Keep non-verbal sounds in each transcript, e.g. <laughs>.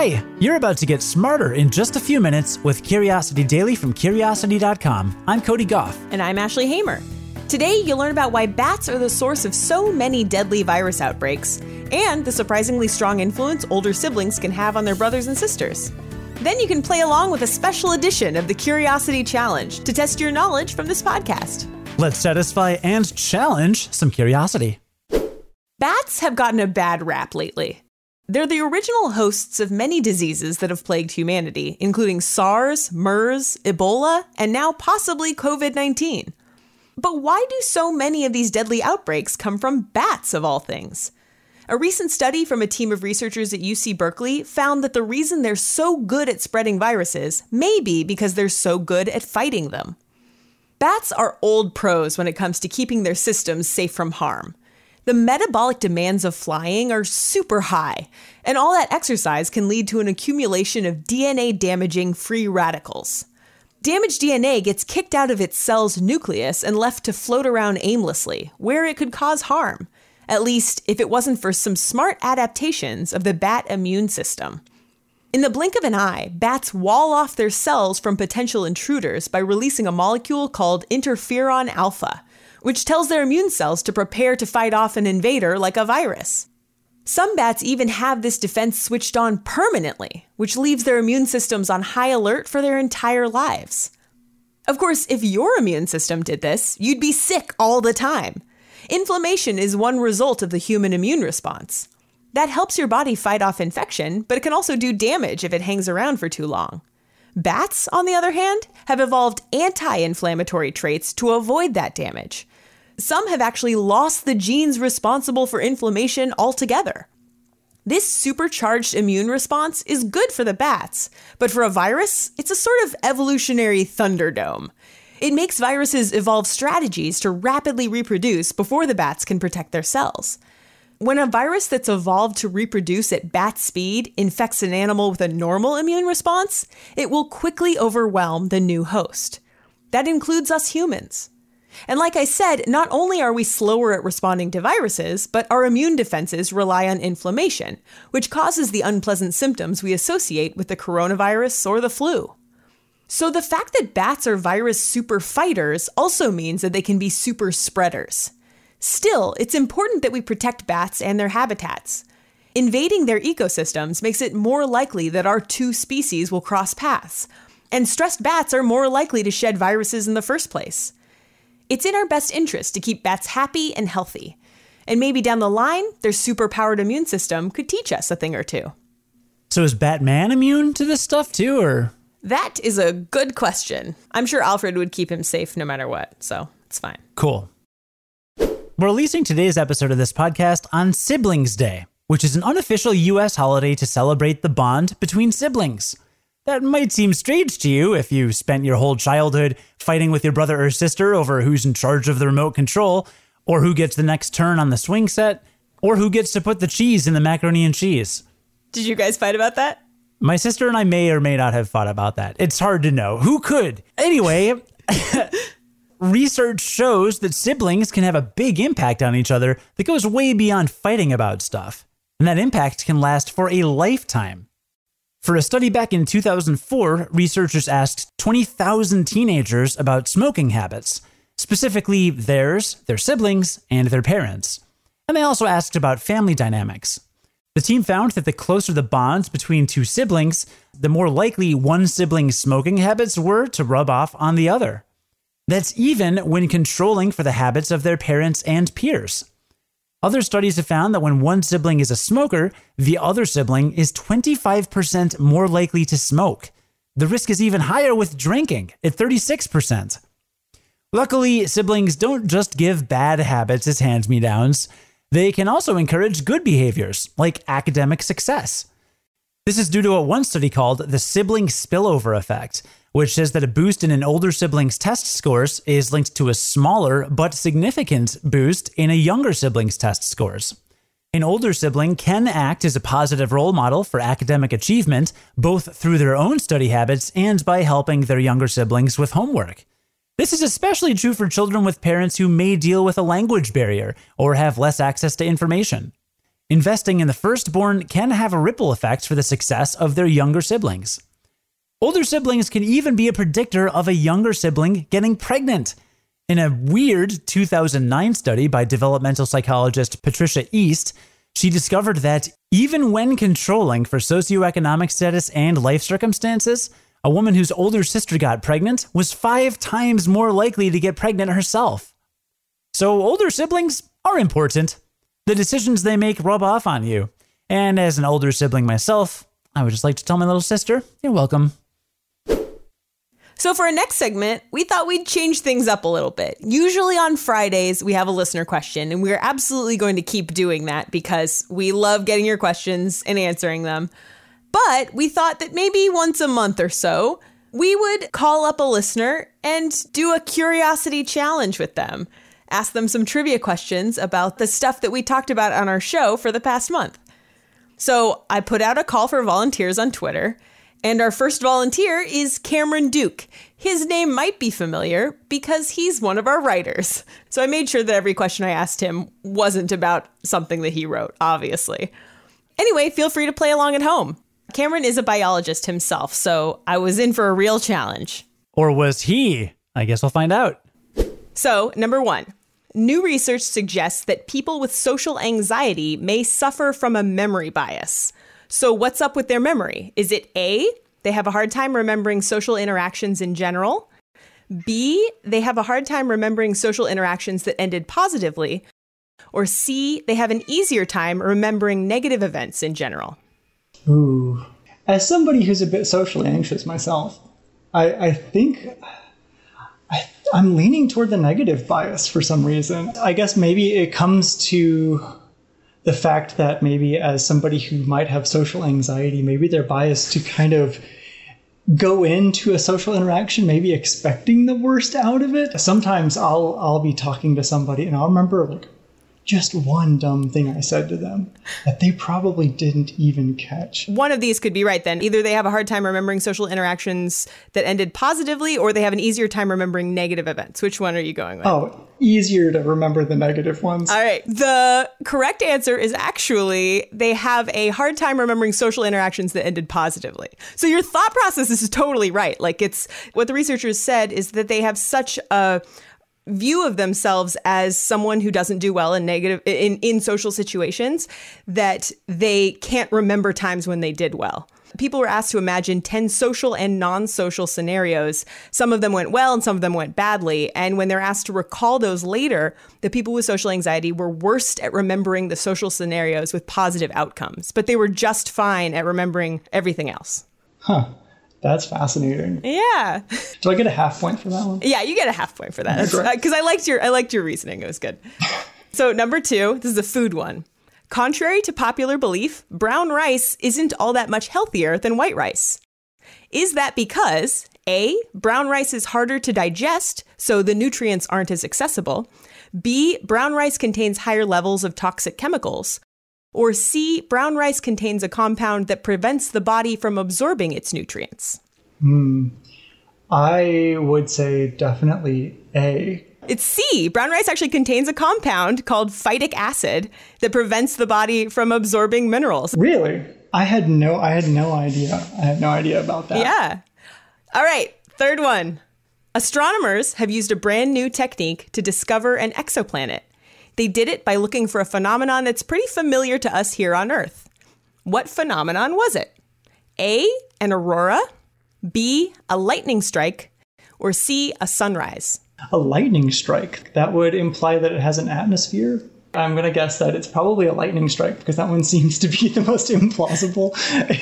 Hi, you're about to get smarter in just a few minutes with Curiosity Daily from Curiosity.com. I'm Cody Gough. And I'm Ashley Hamer. Today, you'll learn about why bats are the source of so many deadly virus outbreaks and the surprisingly strong influence older siblings can have on their brothers and sisters. Then you can play along with a special edition of the Curiosity Challenge to test your knowledge from this podcast. Let's satisfy and challenge some curiosity. Bats have gotten a bad rap lately. They're the original hosts of many diseases that have plagued humanity, including SARS, MERS, Ebola, and now possibly COVID 19. But why do so many of these deadly outbreaks come from bats, of all things? A recent study from a team of researchers at UC Berkeley found that the reason they're so good at spreading viruses may be because they're so good at fighting them. Bats are old pros when it comes to keeping their systems safe from harm. The metabolic demands of flying are super high, and all that exercise can lead to an accumulation of DNA damaging free radicals. Damaged DNA gets kicked out of its cell's nucleus and left to float around aimlessly, where it could cause harm, at least if it wasn't for some smart adaptations of the bat immune system. In the blink of an eye, bats wall off their cells from potential intruders by releasing a molecule called interferon alpha, which tells their immune cells to prepare to fight off an invader like a virus. Some bats even have this defense switched on permanently, which leaves their immune systems on high alert for their entire lives. Of course, if your immune system did this, you'd be sick all the time. Inflammation is one result of the human immune response. That helps your body fight off infection, but it can also do damage if it hangs around for too long. Bats, on the other hand, have evolved anti inflammatory traits to avoid that damage. Some have actually lost the genes responsible for inflammation altogether. This supercharged immune response is good for the bats, but for a virus, it's a sort of evolutionary thunderdome. It makes viruses evolve strategies to rapidly reproduce before the bats can protect their cells. When a virus that's evolved to reproduce at bat speed infects an animal with a normal immune response, it will quickly overwhelm the new host. That includes us humans. And like I said, not only are we slower at responding to viruses, but our immune defenses rely on inflammation, which causes the unpleasant symptoms we associate with the coronavirus or the flu. So the fact that bats are virus super fighters also means that they can be super spreaders. Still, it's important that we protect bats and their habitats. Invading their ecosystems makes it more likely that our two species will cross paths, and stressed bats are more likely to shed viruses in the first place. It's in our best interest to keep bats happy and healthy. And maybe down the line, their superpowered immune system could teach us a thing or two. So is Batman immune to this stuff too, or? That is a good question. I'm sure Alfred would keep him safe no matter what, so it's fine. Cool. We're releasing today's episode of this podcast on Siblings Day, which is an unofficial US holiday to celebrate the bond between siblings. That might seem strange to you if you spent your whole childhood fighting with your brother or sister over who's in charge of the remote control, or who gets the next turn on the swing set, or who gets to put the cheese in the macaroni and cheese. Did you guys fight about that? My sister and I may or may not have fought about that. It's hard to know. Who could? Anyway, <laughs> research shows that siblings can have a big impact on each other that goes way beyond fighting about stuff. And that impact can last for a lifetime. For a study back in 2004, researchers asked 20,000 teenagers about smoking habits, specifically theirs, their siblings, and their parents. And they also asked about family dynamics. The team found that the closer the bonds between two siblings, the more likely one sibling's smoking habits were to rub off on the other. That's even when controlling for the habits of their parents and peers. Other studies have found that when one sibling is a smoker, the other sibling is 25% more likely to smoke. The risk is even higher with drinking at 36%. Luckily, siblings don't just give bad habits as hand me downs, they can also encourage good behaviors, like academic success. This is due to what one study called the sibling spillover effect, which says that a boost in an older sibling's test scores is linked to a smaller but significant boost in a younger sibling's test scores. An older sibling can act as a positive role model for academic achievement, both through their own study habits and by helping their younger siblings with homework. This is especially true for children with parents who may deal with a language barrier or have less access to information. investing in the firstborn can have a ripple effect for the success of their younger siblings. Older siblings can even be a predictor of a younger sibling getting pregnant. In a weird 2009 study by developmental psychologist Patricia East, she discovered that even when controlling for socioeconomic status and life circumstances, a woman whose older sister got pregnant was five times more likely to get pregnant herself. So, older siblings are important. The decisions they make rub off on you. And as an older sibling myself, I would just like to tell my little sister, you're welcome. So, for our next segment, we thought we'd change things up a little bit. Usually on Fridays, we have a listener question, and we're absolutely going to keep doing that because we love getting your questions and answering them. But we thought that maybe once a month or so, we would call up a listener and do a curiosity challenge with them. Ask them some trivia questions about the stuff that we talked about on our show for the past month. So I put out a call for volunteers on Twitter, and our first volunteer is Cameron Duke. His name might be familiar because he's one of our writers. So I made sure that every question I asked him wasn't about something that he wrote, obviously. Anyway, feel free to play along at home. Cameron is a biologist himself, so I was in for a real challenge. Or was he? I guess we'll find out. So, number one, new research suggests that people with social anxiety may suffer from a memory bias. So, what's up with their memory? Is it A, they have a hard time remembering social interactions in general? B, they have a hard time remembering social interactions that ended positively? Or C, they have an easier time remembering negative events in general? Ooh. As somebody who's a bit socially anxious myself, I, I think I, I'm leaning toward the negative bias for some reason. I guess maybe it comes to the fact that maybe as somebody who might have social anxiety, maybe they're biased to kind of go into a social interaction maybe expecting the worst out of it. Sometimes I'll I'll be talking to somebody and I'll remember like just one dumb thing I said to them that they probably didn't even catch. One of these could be right then. Either they have a hard time remembering social interactions that ended positively, or they have an easier time remembering negative events. Which one are you going with? Oh, easier to remember the negative ones. All right. The correct answer is actually they have a hard time remembering social interactions that ended positively. So your thought process is totally right. Like it's what the researchers said is that they have such a view of themselves as someone who doesn't do well in negative in, in social situations that they can't remember times when they did well. People were asked to imagine 10 social and non social scenarios. Some of them went well and some of them went badly. And when they're asked to recall those later, the people with social anxiety were worst at remembering the social scenarios with positive outcomes, but they were just fine at remembering everything else. Huh. That's fascinating. Yeah. Do I get a half point for that one? Yeah, you get a half point for that. Because uh, I liked your I liked your reasoning. It was good. <laughs> so number two, this is a food one. Contrary to popular belief, brown rice isn't all that much healthier than white rice. Is that because A, brown rice is harder to digest, so the nutrients aren't as accessible? B, brown rice contains higher levels of toxic chemicals, or C, brown rice contains a compound that prevents the body from absorbing its nutrients? Hmm. I would say definitely A. It's C. Brown rice actually contains a compound called phytic acid that prevents the body from absorbing minerals. Really? I had no I had no idea. I had no idea about that. Yeah. All right, third one. Astronomers have used a brand new technique to discover an exoplanet. They did it by looking for a phenomenon that's pretty familiar to us here on Earth. What phenomenon was it? A, an aurora, B, a lightning strike, or C, a sunrise? A lightning strike. That would imply that it has an atmosphere. I'm going to guess that it's probably a lightning strike because that one <laughs> seems to be the most implausible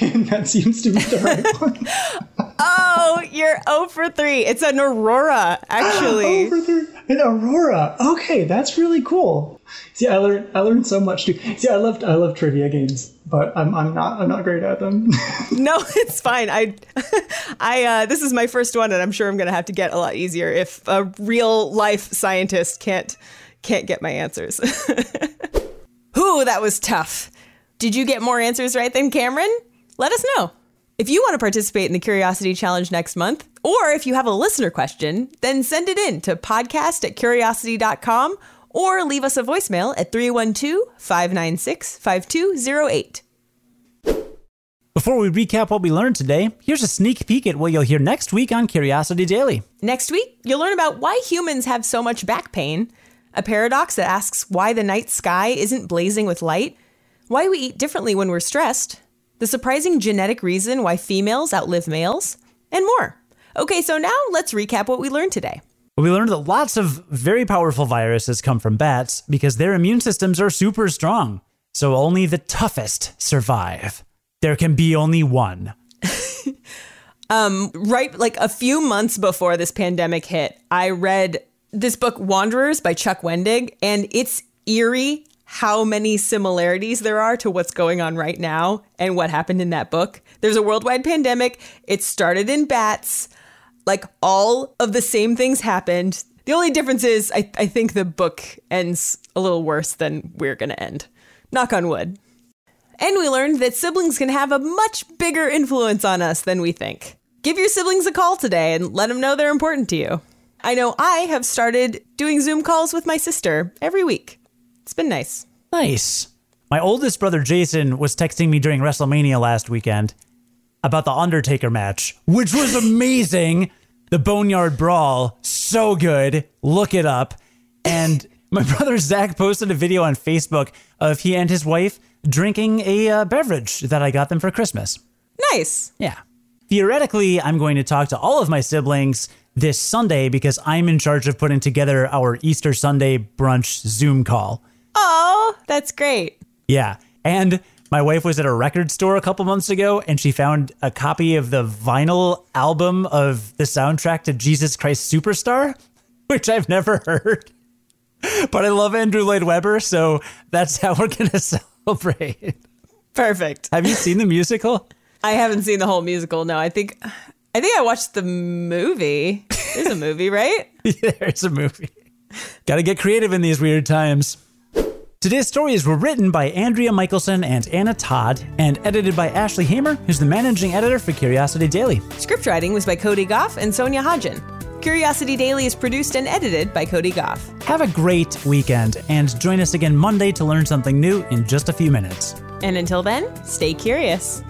and that seems to be the right <laughs> one. oh, you're 0 for 3. It's an aurora, <laughs> oh, actually. 0 for 3. An aurora. Okay, that's really cool. See, I learned I learned so much too. See, I loved I love trivia games, but I'm I'm not I'm not great at them. <laughs> no, <laughs> it's fine. I <laughs> I uh, this is my first one, and I'm sure I'm gonna have to get a lot easier if a real life scientist can't can't get my answers. Ooh, that was tough. Did you get more answers right than Cameron? Let us know. If you want to participate in the Curiosity Challenge next month, or if you have a listener question, then send it in to podcast at curiosity.com or leave us a voicemail at 312 596 5208. Before we recap what we learned today, here's a sneak peek at what you'll hear next week on Curiosity Daily. Next week, you'll learn about why humans have so much back pain, a paradox that asks why the night sky isn't blazing with light, why we eat differently when we're stressed, the surprising genetic reason why females outlive males, and more. Okay, so now let's recap what we learned today. We learned that lots of very powerful viruses come from bats because their immune systems are super strong. So only the toughest survive. There can be only one. <laughs> Um, right like a few months before this pandemic hit, I read this book Wanderers by Chuck Wendig and it's eerie how many similarities there are to what's going on right now and what happened in that book. There's a worldwide pandemic. It started in bats. Like all of the same things happened. The only difference is I, I think the book ends a little worse than we're going to end. Knock on wood. And we learned that siblings can have a much bigger influence on us than we think. Give your siblings a call today and let them know they're important to you. I know I have started doing Zoom calls with my sister every week. It's been nice. Nice. My oldest brother Jason was texting me during WrestleMania last weekend about the Undertaker match, which was amazing. the Boneyard Brawl, so good. Look it up. And my <laughs> brother Zach posted a video on Facebook of he and his wife drinking a uh, beverage that I got them for Christmas. Nice. Yeah. Theoretically, I'm going to talk to all of my siblings this Sunday because I'm in charge of putting together our Easter Sunday brunch Zoom call. Oh, that's great. Yeah. And my wife was at a record store a couple months ago and she found a copy of the vinyl album of the soundtrack to Jesus Christ Superstar, <laughs> which I've never heard. But I love Andrew Lloyd Webber, so that's how we're going <laughs> to celebrate. Perfect. Have you seen the musical? I haven't seen the whole musical. No, I think I think I watched the movie. There's a movie, right? yeah, <laughs> There's a movie. Got to get creative in these weird times. Today's stories were written by Andrea Michelson and Anna Todd and edited by Ashley Hamer, who's the managing editor for Curiosity Daily. Script writing was by Cody Gough and Sonia Hodgen. Curiosity Daily is produced and edited by Cody Gough. Have a great weekend and join us again Monday to learn something new in just a few minutes. And until then, stay curious.